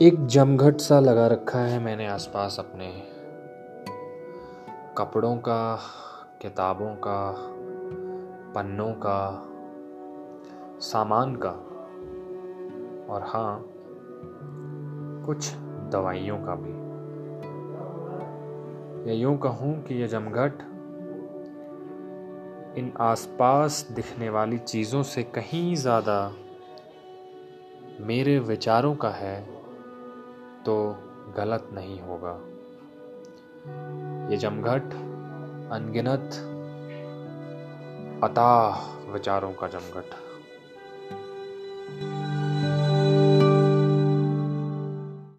एक जमघट सा लगा रखा है मैंने आसपास अपने कपड़ों का, किताबों का, पन्नों का, सामान का और हाँ कुछ दवाइयों का भी। या यूँ कहूँ कि यह जमघट इन आसपास दिखने वाली चीज़ों से कहीं ज़्यादा मेरे विचारों का है तो गलत नहीं होगा। ये जमघट अनगिनत अताह विचारों का जमघट।